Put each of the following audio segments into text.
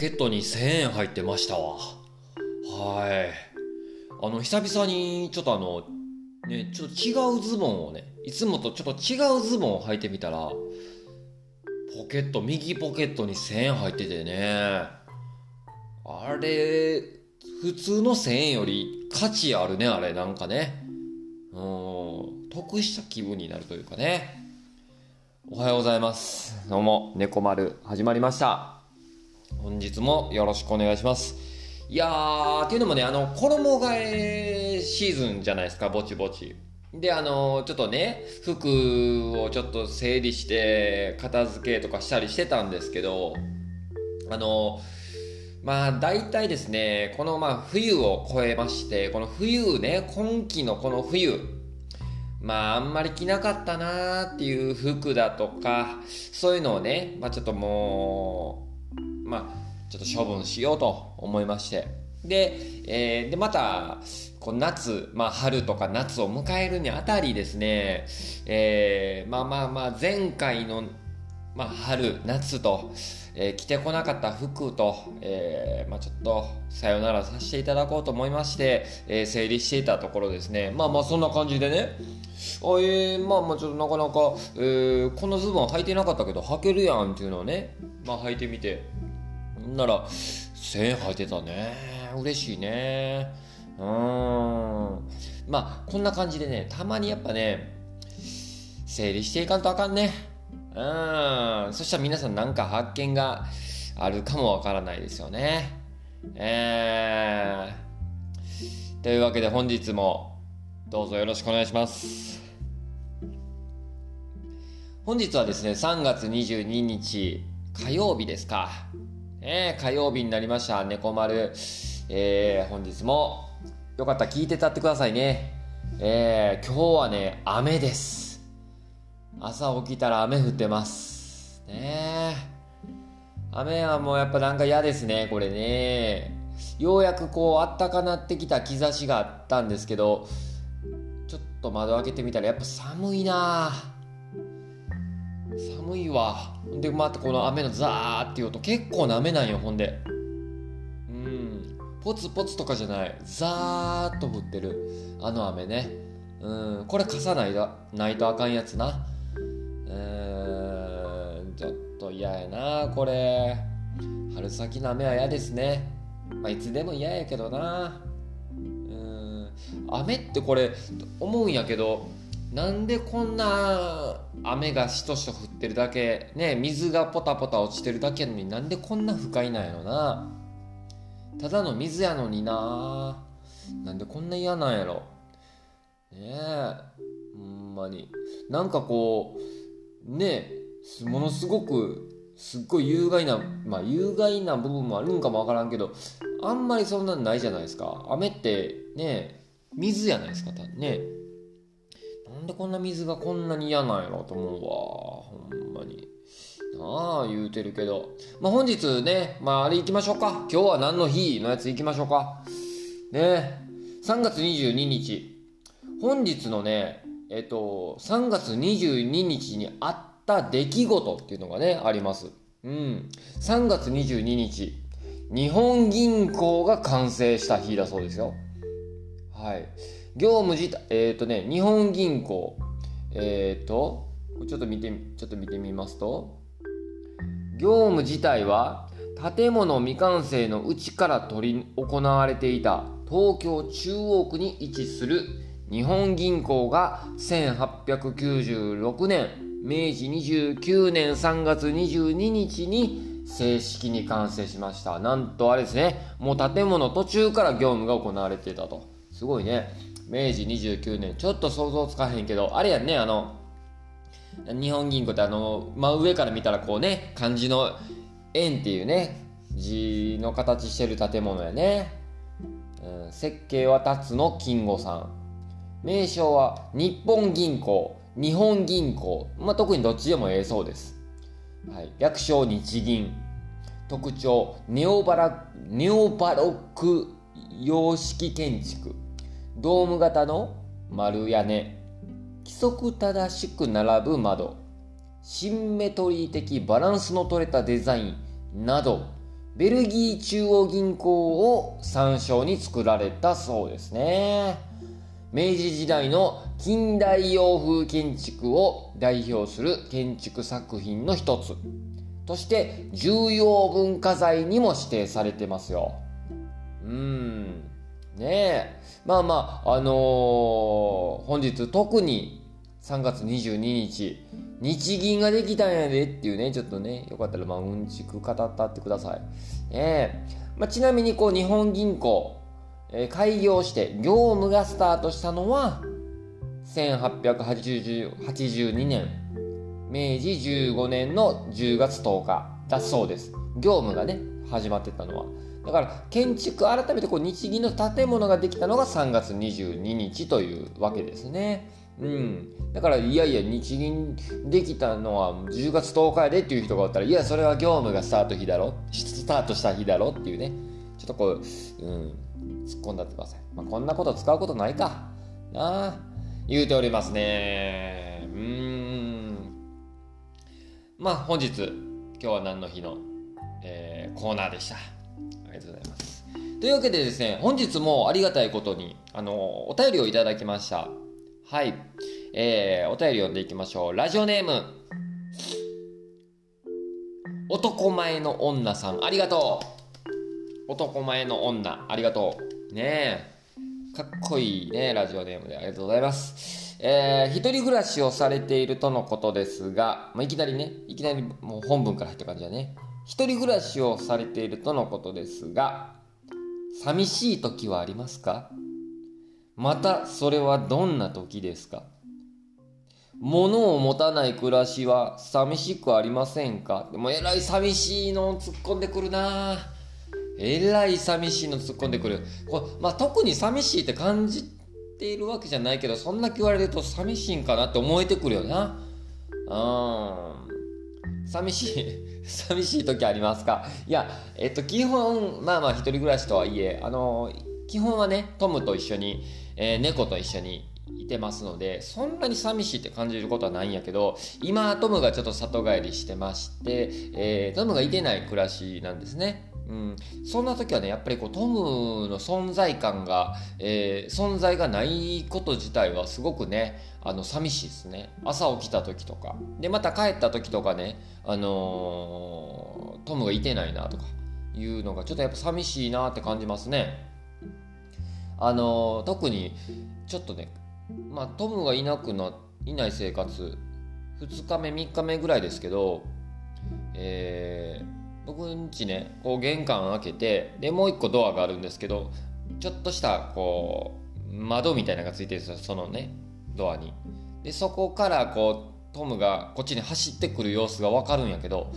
ケットに1000円入ってましたわ。はい。あの、久々に、ちょっとあの、ね、ちょっと違うズボンをね、いつもとちょっと違うズボンを履いてみたら、ポケット、右ポケットに1000円入っててね。あれ、普通の1000円より価値あるね、あれ、なんかね。うん、得した気分になるというかね。おはようございます。どうも、猫丸始まりました。本日もよろしくお願いします。いやー、っていうのもね、あの、衣替えシーズンじゃないですか、ぼちぼち。で、あの、ちょっとね、服をちょっと整理して、片付けとかしたりしてたんですけど、あの、まあ、大体ですね、このまあ冬を越えまして、この冬ね、今季のこの冬、まあ、あんまり着なかったなーっていう服だとか、そういうのをね、まあちょっともう、まあ、ちょっと処分しようと思いまして。で、えーで、また、こう夏、まあ春とか夏を迎えるにあたりですね、えーまあまあまあ前回の、まあ春、夏と、えー着てこなかった服と、えーまあ、ちょっとさよならさせていただこうと思いまして、えー整理していたところですね。まあまあそんな感じでね。あえーまあまあちょっとなかなか、えーこのズボン履いてなかったけど履けるやんっていうのをねまあ履いてみて。なら1000円履いてたね。嬉しいね。うん。まあこんな感じでねたまにやっぱね整理していかんとあかんね。うん。そしたら皆さんなんか発見があるかもわからないですよね。えー、というわけで本日もどうぞよろしくお願いします。本日はですね3月22日火曜日ですか。ね火曜日になりました。猫丸。えー、本日もよかったら聞いてたってくださいね。えー、今日はね雨です。朝起きたら雨降ってます。ね。雨はもうやっぱなんか嫌ですねこれね。ようやくこうあったかなってきた兆しがあったんですけどちょっと窓開けてみたらやっぱ寒いな。寒いわ。でまたこの雨のザーっていう音。結構な雨なんよほんで。うん。ポツポツとかじゃない。ザーっと降ってる。あの雨ね。うん。これ傘ないとないとあかんやつな。うん。ちょっと嫌やなこれ。春先の雨は嫌ですね。まあいつでも嫌やけどな。うん。雨ってこれ思うんやけどなんでこんな雨がしとしと降ってるだけね水がポタポタ落ちてるだけやのになんでこんな不快なんやろな。ただの水やのにな。なんでこんな嫌なんやろ。ねえほんまに。なんかこうねえものすごくすっごい有害なまあ有害な部分もあるんかもわからんけどあんまりそんなんないじゃないですか。雨ってね水やないですかねえ。なんでこんな水がこんなに嫌なんやろと思うわ。ほんまに。なあ言うてるけど。まあ本日ねまああれ行きましょうか。今日は何の日のやつ行きましょうか。ね。3月22日。本日のねえっと3月22日にあった出来事っていうのがねあります。うん。3月22日。日本銀行が完成した日だそうですよ。はい。業務自体えっ、とね日本銀行えっ、とちょっと見てちょっと見てみますと業務自体は建物未完成のうちから取り行われていた東京中央区に位置する日本銀行が1896年明治29年3月22日に正式に完成しました。なんとあれですねもう建物途中から業務が行われていたと。すごいね。明治29年ちょっと想像つかへんけどあれやんねあの日本銀行ってあの真上から見たらこうね漢字の円っていうね字の形してる建物やね、うん、設計は辰野金吾さん。名称は日本銀行日本銀行、まあ、特にどっちでもええそうです、はい、略称日銀。特徴ネオバラネオバロック様式建築。ドーム型の丸屋根。規則正しく並ぶ窓。シンメトリー的バランスの取れたデザインなど。ベルギー中央銀行を参照に作られたそうですね。明治時代の近代洋風建築を代表する建築作品の一つ。として重要文化財にも指定されてますよ。うん。ね。えまあまああのー、本日特に3月22日日銀ができたんやでっていうねちょっとねよかったらまあうんちく語ったってください。ええまあ、ちなみにこう日本銀行、えー、開業して業務がスタートしたのは1882年。明治15年の10月10日だそうです。業務がね始まってたのは。だから建築改めてこう日銀の建物ができたのが3月22日というわけですね。うん、だからいやいや日銀できたのは10月10日やでっていう人がおったらいやそれは業務がスタート日だろ。スタートした日だろっていうね。ちょっとこう、うん、突っ込んだってください、まあ、こんなこと使うことないか。なあ。言うておりますね。うん。まあ本日今日は何の日の、えー、コーナーでした。というわけでですね、本日もありがたいことに、あの、お便りをいただきました。はい。えー、お便り読んでいきましょう。ラジオネーム、男前の女さん、ありがとう。男前の女、ありがとう。ねえ。かっこいいね、ラジオネームでありがとうございます。えー、一人暮らしをされているとのことですが、まあ、いきなりね、いきなりもう本文から入った感じだね。一人暮らしをされているとのことですが、寂しい時はありますか？またそれはどんな時ですか？物を持たない暮らしは寂しくありませんか？でもえらい寂しいの突っ込んでくるな。えらい寂しいの突っ込んでくる。こまあ、特に寂しいって感じているわけじゃないけどそんだけ言われると寂しいんかなって思えてくるよな。うん。寂しい 寂しい時ありますか？いや、えっと、基本、まあまあ、一人暮らしとはいえ、あの、基本はね、トムと一緒に、えー、猫と一緒にいてますので、そんなに寂しいって感じることはないんやけど、今、トムがちょっと里帰りしてまして、えー、トムがいてない暮らしなんですね。うん、そんな時はねやっぱりこうトムの存在感が、えー、存在がないこと自体はすごくねあの寂しいですね。朝起きた時とか。でまた帰った時とかねあのー、トムがいてないなとかいうのがちょっとやっぱ寂しいなって感じますね。あのー、特にちょっとねまあトムがいなくないない生活2日目3日目ぐらいですけどえー僕んちねこう玄関開けてでもう一個ドアがあるんですけどちょっとしたこう窓みたいなのがついてるんですよそのねドアに。でそこからこうトムがこっちに走ってくる様子が分かるんやけど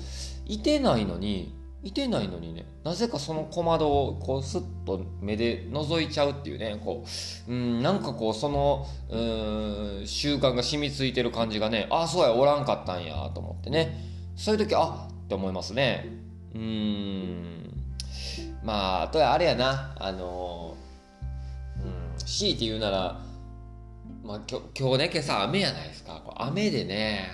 いてないのにいてないのにねなぜかその小窓をこうスッと目で覗いちゃうっていうねこううんなんかこうそのうん習慣が染みついてる感じがねああそうやおらんかったんやと思ってね。そういう時あって思いますね。うん。まああとはあれやな。あのうん。強いて言うならまあ今日今日ね今朝雨やないですか。雨でね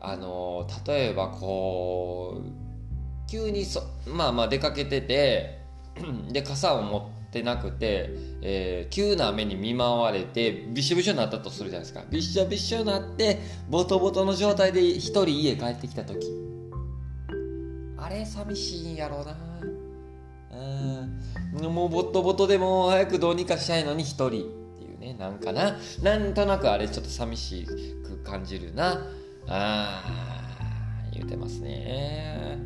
あの例えばこう急にそまあまあ出かけてて で傘を持ってなくて、えー、急な雨に見舞われてびしょびしょになったとするじゃないですか。びしょびしょになってボトボトの状態で一人家帰ってきた時。れ寂しいんやろうな。うん。もうボトボトでも早くどうにかしたいのに一人っていうねなんかな。なんとなくあれちょっと寂しく感じるな。あ言うてますね。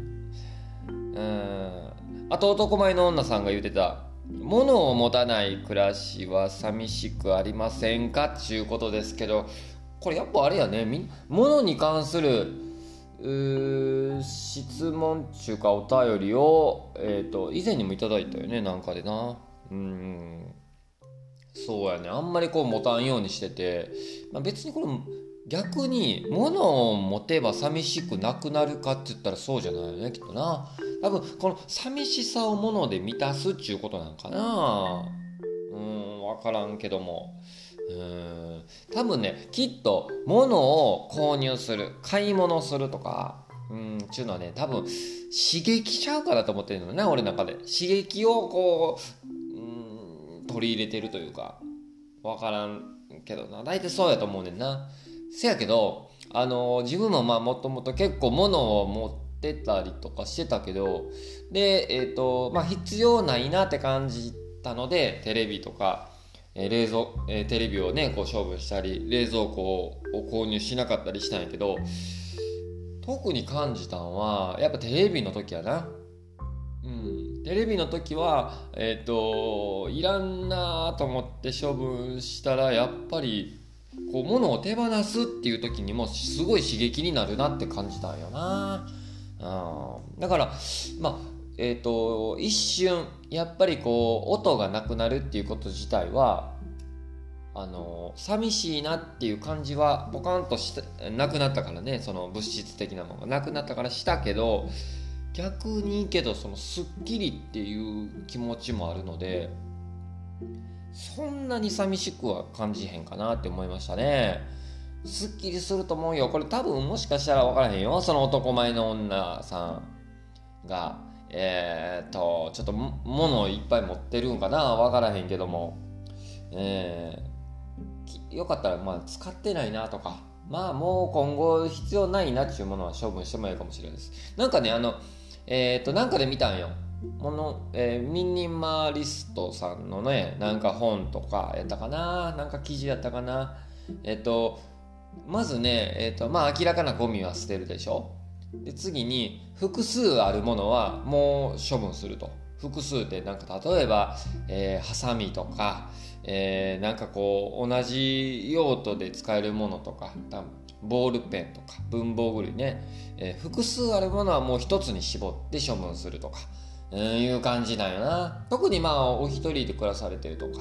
うん。あと男前の女さんが言うてた。物を持たない暮らしは寂しくありませんか？っちゅうことですけどこれやっぱあれやね。物に関する質問中かお便りを、えーと、以前にもいただいたよねなんかでな。うん。そうやね。あんまりこう持たんようにしてて、まあ、別にこれ逆に物を持てば寂しくなくなるかって言ったらそうじゃないよねきっとな。多分この寂しさを物で満たすっちゅうことなんかな。うん分からんけども。うん。多分ねきっと物を購入する買い物するとかうんちゅうのはね多分刺激ちゃうかなと思ってるのね俺の中で。刺激をこううん取り入れてるというか分からんけどな。大体そうやと思うねんな。せやけどあの自分もまあもともと結構物を持ってたりとかしてたけどでえっ、ー、とまあ必要ないなって感じたのでテレビとかえ冷蔵、えテレビをねこう処分したり冷蔵庫を購入しなかったりしたんやけど特に感じたんはやっぱテレビの時やな。うん。テレビの時はえっ、ー、といらんなと思って処分したらやっぱりこう物を手放すっていう時にもすごい刺激になるなって感じたんよな、うん、だからまあえ、ー、と一瞬やっぱりこう音がなくなるっていうこと自体はあの寂しいなっていう感じはポカンとしてなくなったからねその物質的なものが。なくなったからしたけど逆にいいけどそのすっきりっていう気持ちもあるのでそんなに寂しくは感じへんかなって思いましたね。すっきりすると思うよ。これ多分もしかしたら分からへんよ。その男前の女さんがえー、っとちょっと物をいっぱい持ってるんかな？分からへんけども。えー、よかったらまあ使ってないなとか。まあもう今後必要ないなっていうものは処分してもいいかもしれないです。なんかねあのえー、っとなんかで見たんよ。もの、えー、ミニマリストさんのねなんか本とかやったかな？なんか記事やったかな？えっとまずねえっとまあ明らかなゴミは捨てるでしょ？で次に複数あるものはもう処分すると。複数ってなんか例えば、えー、ハサミとか、えー、なんかこう同じ用途で使えるものとかボールペンとか文房具類ね、えー、複数あるものはもう一つに絞って処分するとか、いう感じなんよな。特にまあお一人で暮らされてるとか、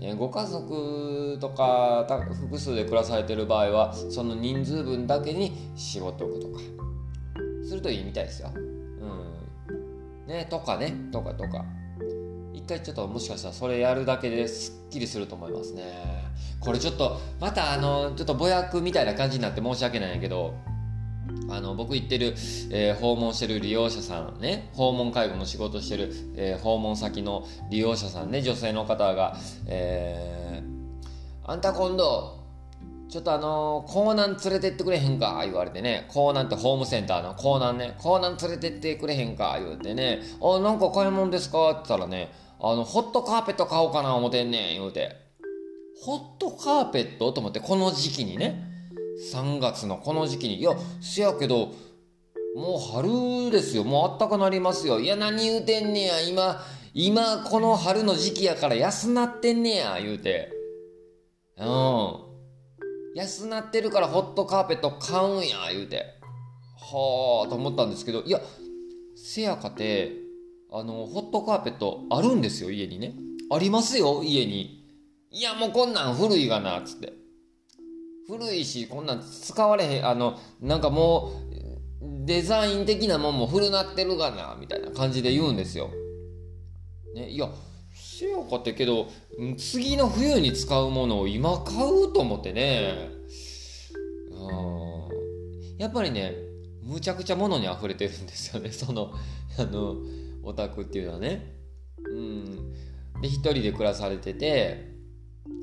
えー、ご家族とか複数で暮らされてる場合はその人数分だけに絞っておくとか。するといいみたいですよ。うん。ね、とかね、とかとか。一回ちょっともしかしたらそれやるだけですっきりすると思いますね。これちょっと、またあの、ちょっとぼやくみたいな感じになって申し訳ないんやけど、あの僕行ってる、えー、訪問してる利用者さんね訪問介護の仕事してる、えー、訪問先の利用者さんね女性の方が、えー、あんた今度ちょっとあのー、港南連れてってくれへんか？言われてね、港南ってホームセンターの。港南ね、港南連れてってくれへんか？言われてね、あ、なんか買い物ですか？って言ったらね、あの、ホットカーペット買おうかな思てんねん、言うて。ホットカーペット？と思って、この時期にね、3月のこの時期に、いや、せやけど、もう春ですよ、もうあったかなりますよ。いや、何言うてんねや、今、今、この春の時期やから安なってんねや、言うて。うん。安なってるからホットカーペット買うんや言うて。はあと思ったんですけどいやせやかてあのホットカーペットあるんですよ家にね。ありますよ家に。いやもうこんなん古いがなっつって。古いしこんなん使われへんあのなんかもうデザイン的なもんも古なってるがなみたいな感じで言うんですよ、ね、いやせやかてけど次の冬に使うものを今買うと思ってね。やっぱりねむちゃくちゃ物に溢れてるんですよね。そのあのオタクっていうのはね。うん。で一人で暮らされてて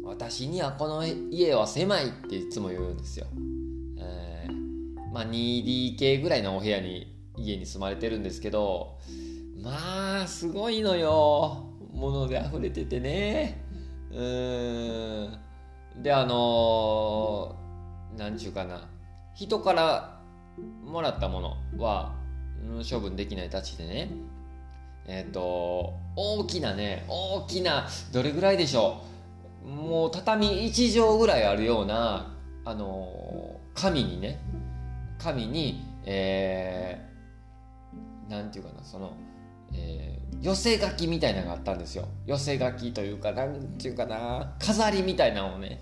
私にはこの家は狭いっていつも言うんですよ、えー、まあ 2DK ぐらいのお部屋に家に住まれてるんですけどまあすごいのよ。もので溢れててね。うん。であの何ちゅうかな。人からもらったものは処分できないたちでね。えっ、ー、と大きなね大きなどれぐらいでしょう。もう畳1畳ぐらいあるようなあの紙にね。紙にえー、ていうかなそのえー、寄せ書きみたいなのがあったんですよ。寄せ書きというかなんていうかな飾りみたいなのをね。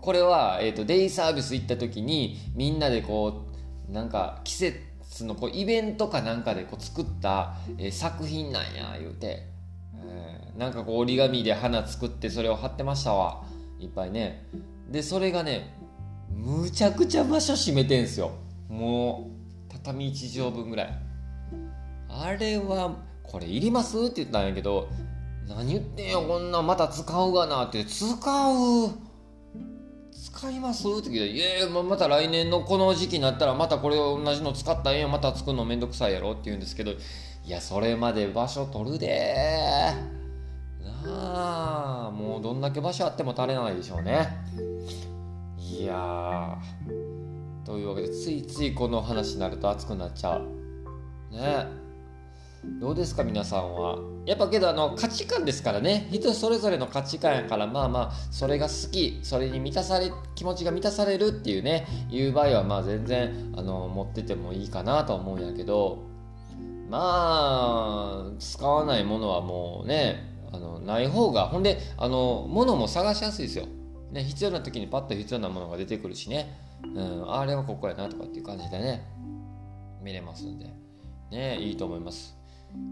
これは、えーと、デイサービス行った時にみんなでこうなんか季節のこうイベントかなんかでこう作った、えー、作品なんや言うて、えー、なんかこう折り紙で花作ってそれを貼ってましたわ。いっぱいね。でそれがねむちゃくちゃ場所占めてんすよ。もう畳1畳分ぐらい。あれはこれいります？って言ったんやけど何言ってんよこんなまた使うがなって使う使います？って聞いて「いやいやまた来年のこの時期になったらまたこれ同じの使ったらええやまた作るのめんどくさいやろ」って言うんですけどいやそれまで場所取るでなあもうどんだけ場所あっても足りないでしょうねいやというわけでついついこの話になると熱くなっちゃう。ね。どうですか皆さんは？やっぱけどあの価値観ですからね。人それぞれの価値観やからまあまあそれが好きそれに満たされ気持ちが満たされるっていうねいう場合はまあ全然あの持っててもいいかなとは思うんやけどまあ使わないものはもうねあのない方がほんであの物も探しやすいですよ、ね、必要な時にパッと必要なものが出てくるしね、うん、あれはここやなとかっていう感じでね見れますんで。ねいいと思います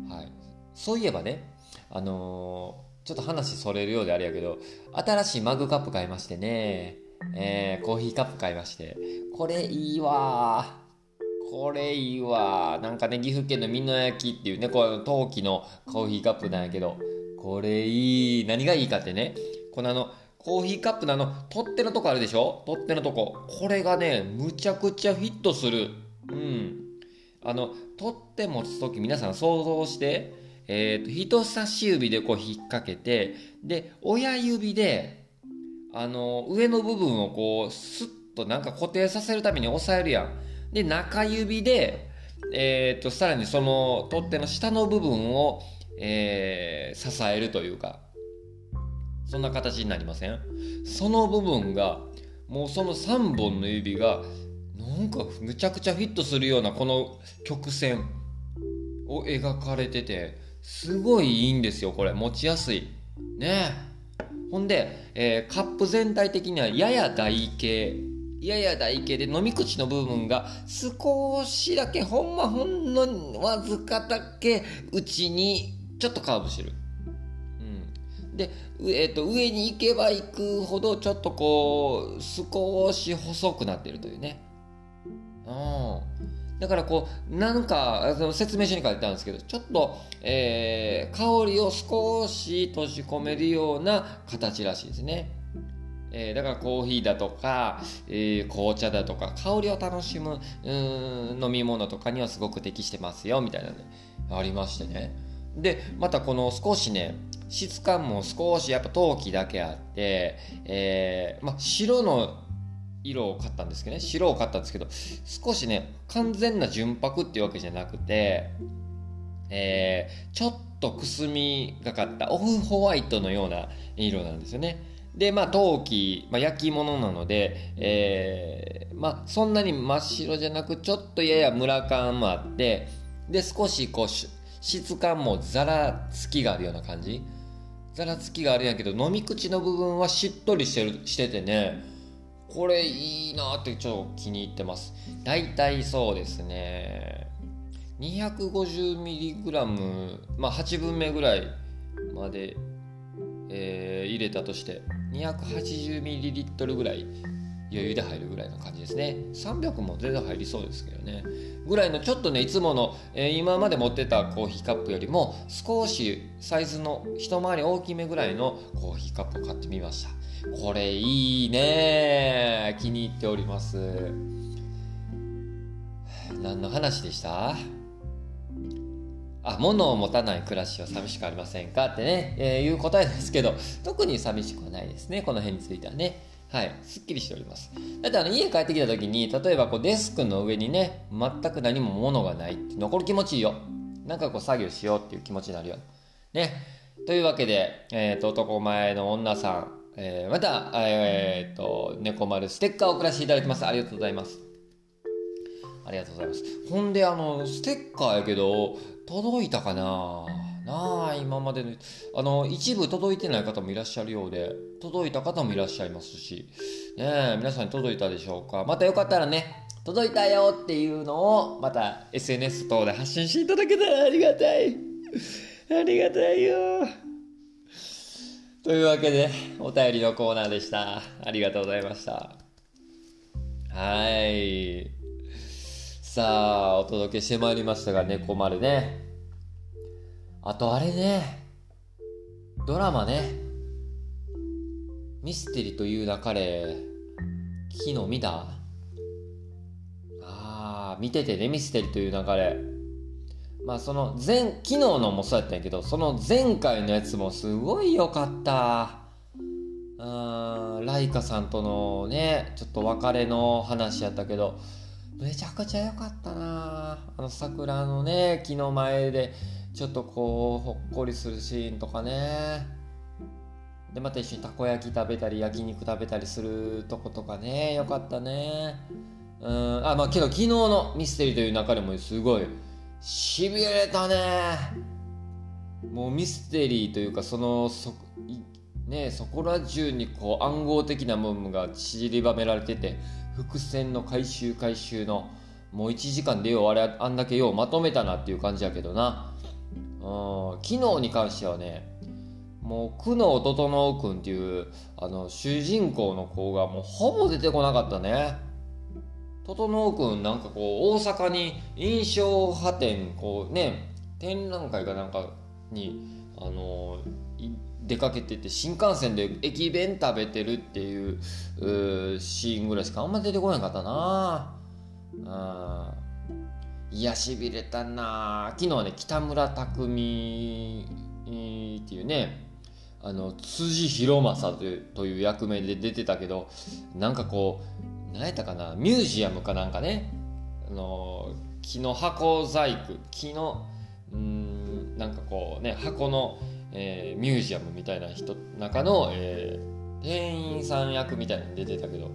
はい、そういえばね、あのー、ちょっと話それるようであれやけど、新しいマグカップ買いましてね、えー、コーヒーカップ買いまして、これいいわこれいいわなんかね、岐阜県の美濃焼っていうね、この陶器のコーヒーカップなんやけど、これいい。何がいいかってね、このあの、コーヒーカップのあの、取っ手のとこあるでしょ？取っ手のとこ。これがね、むちゃくちゃフィットする。うん。あの取って持つ時皆さん想像して、えーと、人差し指でこう引っ掛けてで親指であの上の部分をこうスッとなんか固定させるために押さえるやん。で中指で、えーと、さらにその取っ手の下の部分を、えー、支えるというかそんな形になりません？その部分がもうその3本の指がなんかむちゃくちゃフィットするようなこの曲線を描かれててすごいいいんですよこれ持ちやすいねほんで、えー、カップ全体的にはやや台形やや台形で飲み口の部分が少しだけほんまほんのわずかだけ内にちょっとカーブしてる。うん、で、えー、と上に行けば行くほどちょっとこう少し細くなってるというね。だからこうなんかその説明書に書いてあるんですけどちょっと、えー、香りを少し閉じ込めるような形らしいですね。えー、だからコーヒーだとか、えー、紅茶だとか香りを楽しむ飲み物とかにはすごく適してますよみたいなねありましてねでまたこの少しね質感も少しやっぱ陶器だけあって、えーま、白の色を買ったんですけどね。白を買ったんですけど少しね完全な純白っていうわけじゃなくて、えー、ちょっとくすみがかったオフホワイトのような色なんですよね。でまあ陶器、まあ、焼き物なので、えー、まあそんなに真っ白じゃなくちょっとややムラ感もあってで少しこう質感もザラつきがあるような感じ。ザラつきがあるんやけど飲み口の部分はしっとりしてるしててねこれいいなってちょっと気に入ってます。大体そうですね。250mg まあ8分目ぐらいまで、えー、入れたとして 280ml ぐらい余裕で入るぐらいの感じですね。300も全然入りそうですけどね。ぐらいのちょっとねいつもの、えー、今まで持ってたコーヒーカップよりも少しサイズの一回り大きめぐらいのコーヒーカップを買ってみました。これいいね。気に入っております。何の話でした？あ物を持たない暮らしは寂しくありませんかってね、えー、いう答えですけど特に寂しくはないですね。この辺についてはね。はい。すっきりしております。だってあの家帰ってきた時に例えばこうデスクの上にね全く何も物がないって残る気持ちいいよ。なんかこう作業しようっていう気持ちになるよ。ね。というわけで、えーと男前の女さん。えー、また、えー、っと、猫丸ステッカーを送らせていただきます。ありがとうございます。ありがとうございます。ほんで、あの、ステッカーやけど、届いたかな？なあ、今までの、あの、一部届いてない方もいらっしゃるようで、届いた方もいらっしゃいますし、ね皆さんに届いたでしょうか？またよかったらね、届いたよっていうのを、また SNS 等で発信していただけたらありがたい。ありがたいよ。というわけで、お便りのコーナーでした。ありがとうございました。はい。さあお届けしてまいりましたが猫丸ねあとあれねドラマねミステリという流れ昨日見た？ああ見ててねミステリーという流れまあその前昨日のもそうやったんやけどその前回のやつもすごい良かった。うんライカさんとのねちょっと別れの話やったけどめちゃくちゃ良かったな。あの桜のね木の前でちょっとこうほっこりするシーンとかね。でまた一緒にたこ焼き食べたり焼肉食べたりするとことかね。よかったね。うんあまあけど昨日のミステリーという中でもすごいしびれたね。もうミステリーというかそのそねそこら中にこう暗号的な部分が散りばめられてて伏線の回収回収のもう1時間でようあれあんだけようまとめたなっていう感じやけどな。うん昨日に関してはねもう久能整君っていうあの主人公の子がもうほぼ出てこなかったね。整君なんかこう大阪に印象派展こうね展覧会かなんかにあの出かけてて新幹線で駅弁食べてるっていうシーンぐらいしかあんま出てこなかったな。あいやしびれたな。昨日はね北村匠海っていうねあの辻弘正というという役名で出てたけどなんかこう何やったかな？ミュージアムかなんかね。あの木の箱細工。木のうんなんかこうね箱の、えー、ミュージアムみたいな人中の、えー、店員さん役みたいなの出てたけど。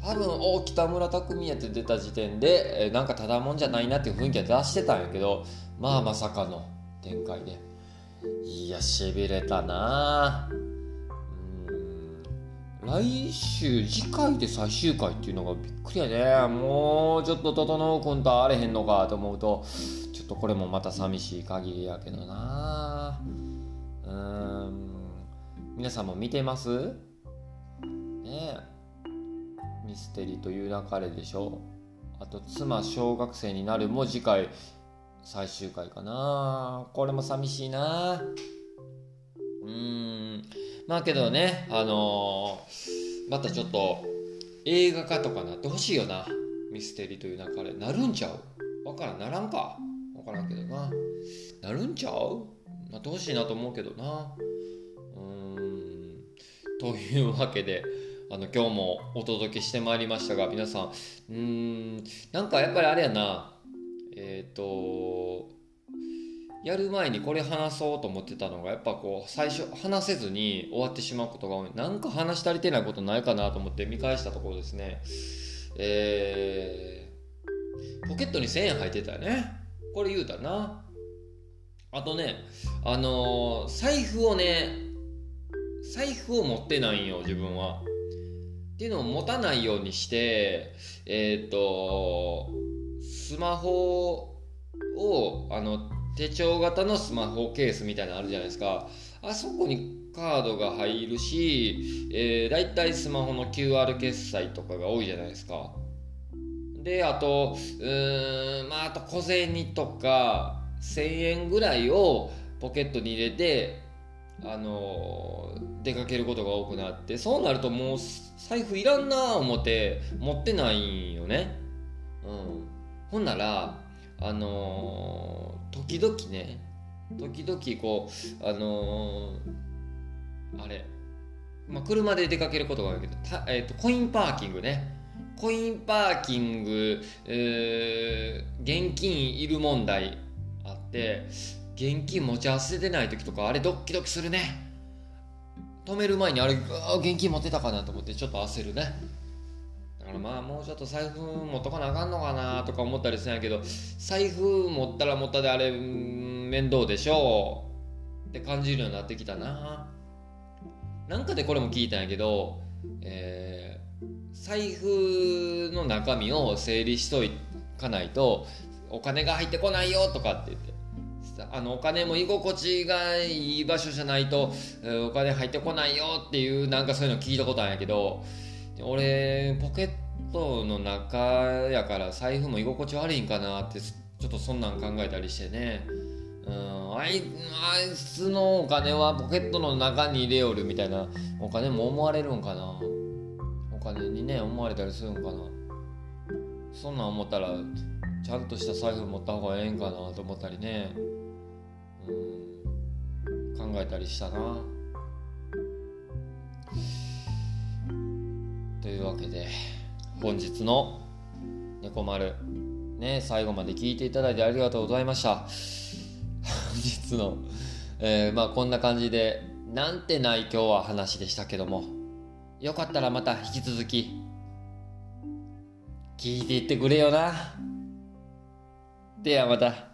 多分お北村匠海やって出た時点で、えー、なんかただもんじゃないなっていう雰囲気は出してたんやけどまあまさかの展開で。いやしびれたなうん来週次回で最終回っていうのがびっくりやね。もうちょっと整君と会われへんのかと思うとちょっとこれもまた寂しい限りやけどな。うん。皆さんも見てます？ね。えミステリーという流れでしょ？あと妻小学生になるも次回最終回かな。これも寂しいな。うん。まあけどねあのー、またちょっと映画化とかなってほしいよな。ミステリーという流れなるんちゃう？わからん。ならんか。わからんけどな。なるんちゃう？なってほしいなと思うけどな。うーん。というわけであの今日もお届けしてまいりましたが皆さん。うーん。なんかやっぱりあれやな。えっ、ー、とやる前にこれ話そうと思ってたのがやっぱこう最初話せずに終わってしまうことが多い。なんか話し足りてないことないかなと思って見返したところですね。えー、ポケットに1000円入ってたよね。これ言うたな。あとねあのー、財布をね財布を持ってないんよ自分は。っていうのを持たないようにして、えっ、ー、と、スマホを、あの、手帳型のスマホケースみたいなのあるじゃないですか。あそこにカードが入るし、えー、だいたいスマホの QR 決済とかが多いじゃないですか。で、あと、うーん、まあ、あと小銭とか、1000円ぐらいをポケットに入れて、あの出かけることが多くなってそうなるともう財布いらんな思って持ってないんよね。うん、ほんならあの時々ね時々こうあのー、あれ、まあ、車で出かけることが多いけどた、えーと、コインパーキングね。コインパーキング、えー、現金いる問題あって現金持ち合わせてない時とかあれドキドキするね。止める前にあれ現金持ってたかなと思ってちょっと焦るね。からまあもうちょっと財布持っとかなあかんのかなとか思ったりするんやけど財布持ったら持ったであれ面倒でしょう。って感じるようになってきたな。なんかでこれも聞いたんやけど、えー、財布の中身を整理しといかないとお金が入ってこないよとかって言ってあのお金も居心地がいい場所じゃないとお金入ってこないよっていうなんかそういうの聞いたことあるんやけど俺ポケットの中やから財布も居心地悪いんかなってちょっとそんなん考えたりしてね。うんあいあいつのお金はポケットの中に入れよるみたいなお金も思われるんかな。お金にね思われたりするんかな。そんなん思ったらちゃんとした財布持った方がええんかなと思ったりね。うん考えたりしたな。というわけで本日の「猫丸」ね最後まで聞いていただいてありがとうございました本日の、えー、まあこんな感じでなんてない今日は話でしたけどもよかったらまた引き続き聞いていってくれよなではまた。